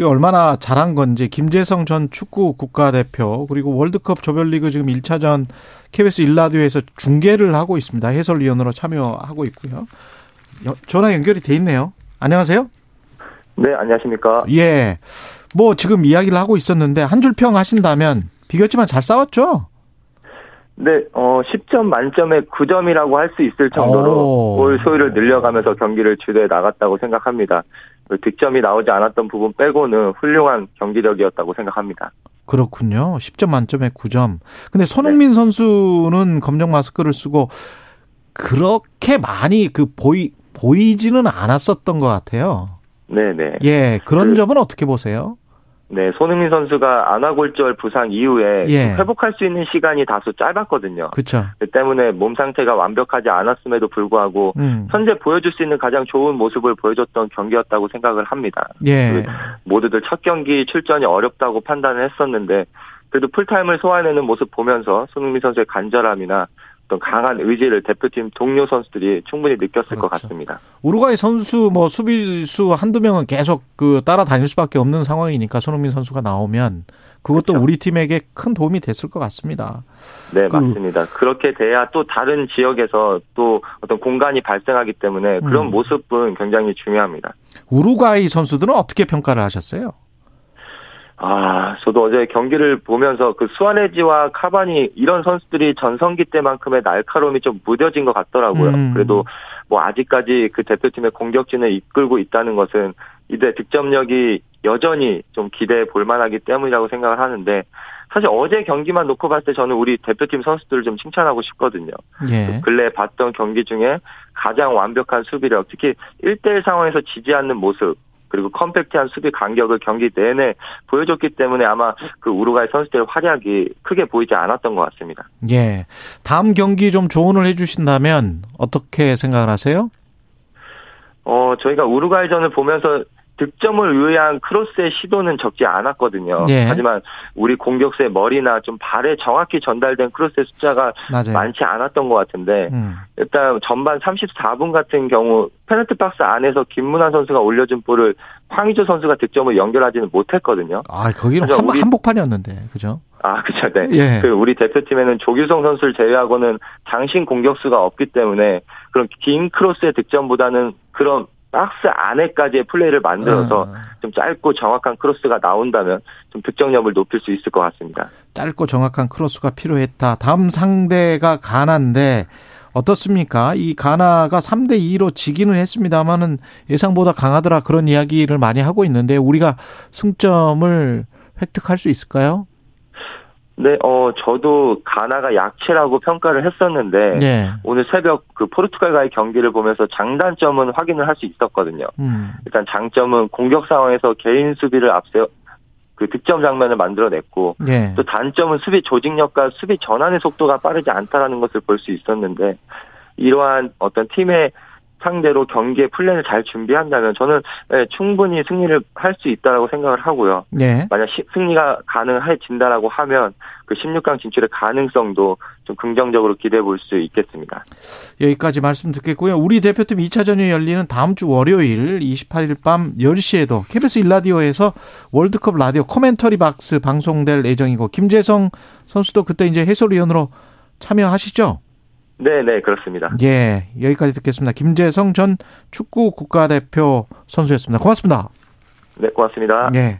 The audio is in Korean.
얼마나 잘한 건지 김재성 전 축구 국가대표 그리고 월드컵 조별리그 지금 1차전 KBS 일라디오에서 중계를 하고 있습니다. 해설위원으로 참여하고 있고요. 전화 연결이 돼 있네요. 안녕하세요. 네, 안녕하십니까. 예. 뭐 지금 이야기를 하고 있었는데 한 줄 평 하신다면 비겼지만 잘 싸웠죠? 네, 어, 10점 만점에 9점이라고 할 수 있을 정도로 골 소유를 늘려가면서 경기를 주도해 나갔다고 생각합니다. 그 득점이 나오지 않았던 부분 빼고는 훌륭한 경기력이었다고 생각합니다. 그렇군요. 10점 만점에 9점. 근데 손흥민 네. 선수는 검정 마스크를 쓰고 그렇게 많이 그 보이 보이지는 않았었던 것 같아요. 네네. 예, 그런 그, 점은 어떻게 보세요? 네, 손흥민 선수가 안아골절 부상 이후에 예. 회복할 수 있는 시간이 다소 짧았거든요. 그렇죠. 그 때문에 몸 상태가 완벽하지 않았음에도 불구하고 음. 현재 보여줄 수 있는 가장 좋은 모습을 보여줬던 경기였다고 생각을 합니다. 예. 그 모두들 첫 경기 출전이 어렵다고 판단을 했었는데 그래도 풀타임을 소화해내는 모습 보면서 손흥민 선수의 간절함이나 어떤 강한 의지를 대표팀 동료 선수들이 충분히 느꼈을 그렇죠. 것 같습니다. 우루과이 선수 뭐 수비수 한두 명은 계속 그 따라다닐 수밖에 없는 상황이니까 손흥민 선수가 나오면 그것도 그렇죠. 우리 팀에게 큰 도움이 됐을 것 같습니다. 네, 그, 맞습니다. 그렇게 돼야 또 다른 지역에서 또 어떤 공간이 발생하기 때문에 그런 음. 모습은 굉장히 중요합니다. 우루과이 선수들은 어떻게 평가를 하셨어요? 아, 저도 어제 경기를 보면서 그 수아레지와 카바니 이런 선수들이 전성기 때만큼의 날카로움이 좀 무뎌진 것 같더라고요. 음. 그래도 뭐 아직까지 그 대표팀의 공격진을 이끌고 있다는 것은 이대 득점력이 여전히 좀 기대해 볼 만하기 때문이라고 생각을 하는데 사실 어제 경기만 놓고 봤을 때 저는 우리 대표팀 선수들을 좀 칭찬하고 싶거든요. 예. 근래 봤던 경기 중에 가장 완벽한 수비력, 특히 1대1 상황에서 지지 않는 모습, 그리고 컴팩트한 수비 간격을 경기 내내 보여줬기 때문에 아마 그 우루과이 선수들의 활약이 크게 보이지 않았던 것 같습니다. 예. 다음 경기 좀 조언을 해주신다면 어떻게 생각을 하세요? 어, 저희가 우루과이전을 보면서 득점을 위한 크로스의 시도는 적지 않았거든요. 예. 하지만 우리 공격수의 머리나 좀 발에 정확히 전달된 크로스의 숫자가 맞아요. 많지 않았던 것 같은데 음. 일단 전반 34분 같은 경우 페널티 박스 안에서 김문환 선수가 올려준 볼을 황희조 선수가 득점을 연결하지는 못했거든요. 아 거기는 한, 우리... 한복판이었는데 그죠? 아 그죠, 네. 예. 그 우리 대표팀에는 조규성 선수를 제외하고는 장신 공격수가 없기 때문에 그런 긴 크로스의 득점보다는 그런 박스 안에까지의 플레이를 만들어서 음. 좀 짧고 정확한 크로스가 나온다면 좀 득점력을 높일 수 있을 것 같습니다. 짧고 정확한 크로스가 필요했다. 다음 상대가 가나인데 어떻습니까? 이 가나가 3대 2로 지기는 했습니다만은 예상보다 강하더라 그런 이야기를 많이 하고 있는데 우리가 승점을 획득할 수 있을까요? 네, 어, 저도 가나가 약체라고 평가를 했었는데, 네. 오늘 새벽 그 포르투갈과의 경기를 보면서 장단점은 확인을 할 수 있었거든요. 음. 일단 장점은 공격 상황에서 개인 수비를 앞세워, 그 득점 장면을 만들어냈고, 네. 또 단점은 수비 조직력과 수비 전환의 속도가 빠르지 않다라는 것을 볼 수 있었는데, 이러한 어떤 팀의 상대로 경기의 플랜을 잘 준비한다면 저는 네, 충분히 승리를 할 수 있다라고 생각을 하고요. 네. 만약 시, 승리가 가능해진다라고 하면 그 16강 진출의 가능성도 좀 긍정적으로 기대해 볼 수 있겠습니다. 여기까지 말씀 듣겠고요. 우리 대표팀 2차전이 열리는 다음 주 월요일 28일 밤 10시에도 KBS 1라디오에서 월드컵 라디오 코멘터리 박스 방송될 예정이고 김재성 선수도 그때 이제 해설위원으로 참여하시죠? 네, 네, 그렇습니다. 예, 여기까지 듣겠습니다. 김재성 전 축구 국가대표 선수였습니다. 고맙습니다. 네, 고맙습니다. 예.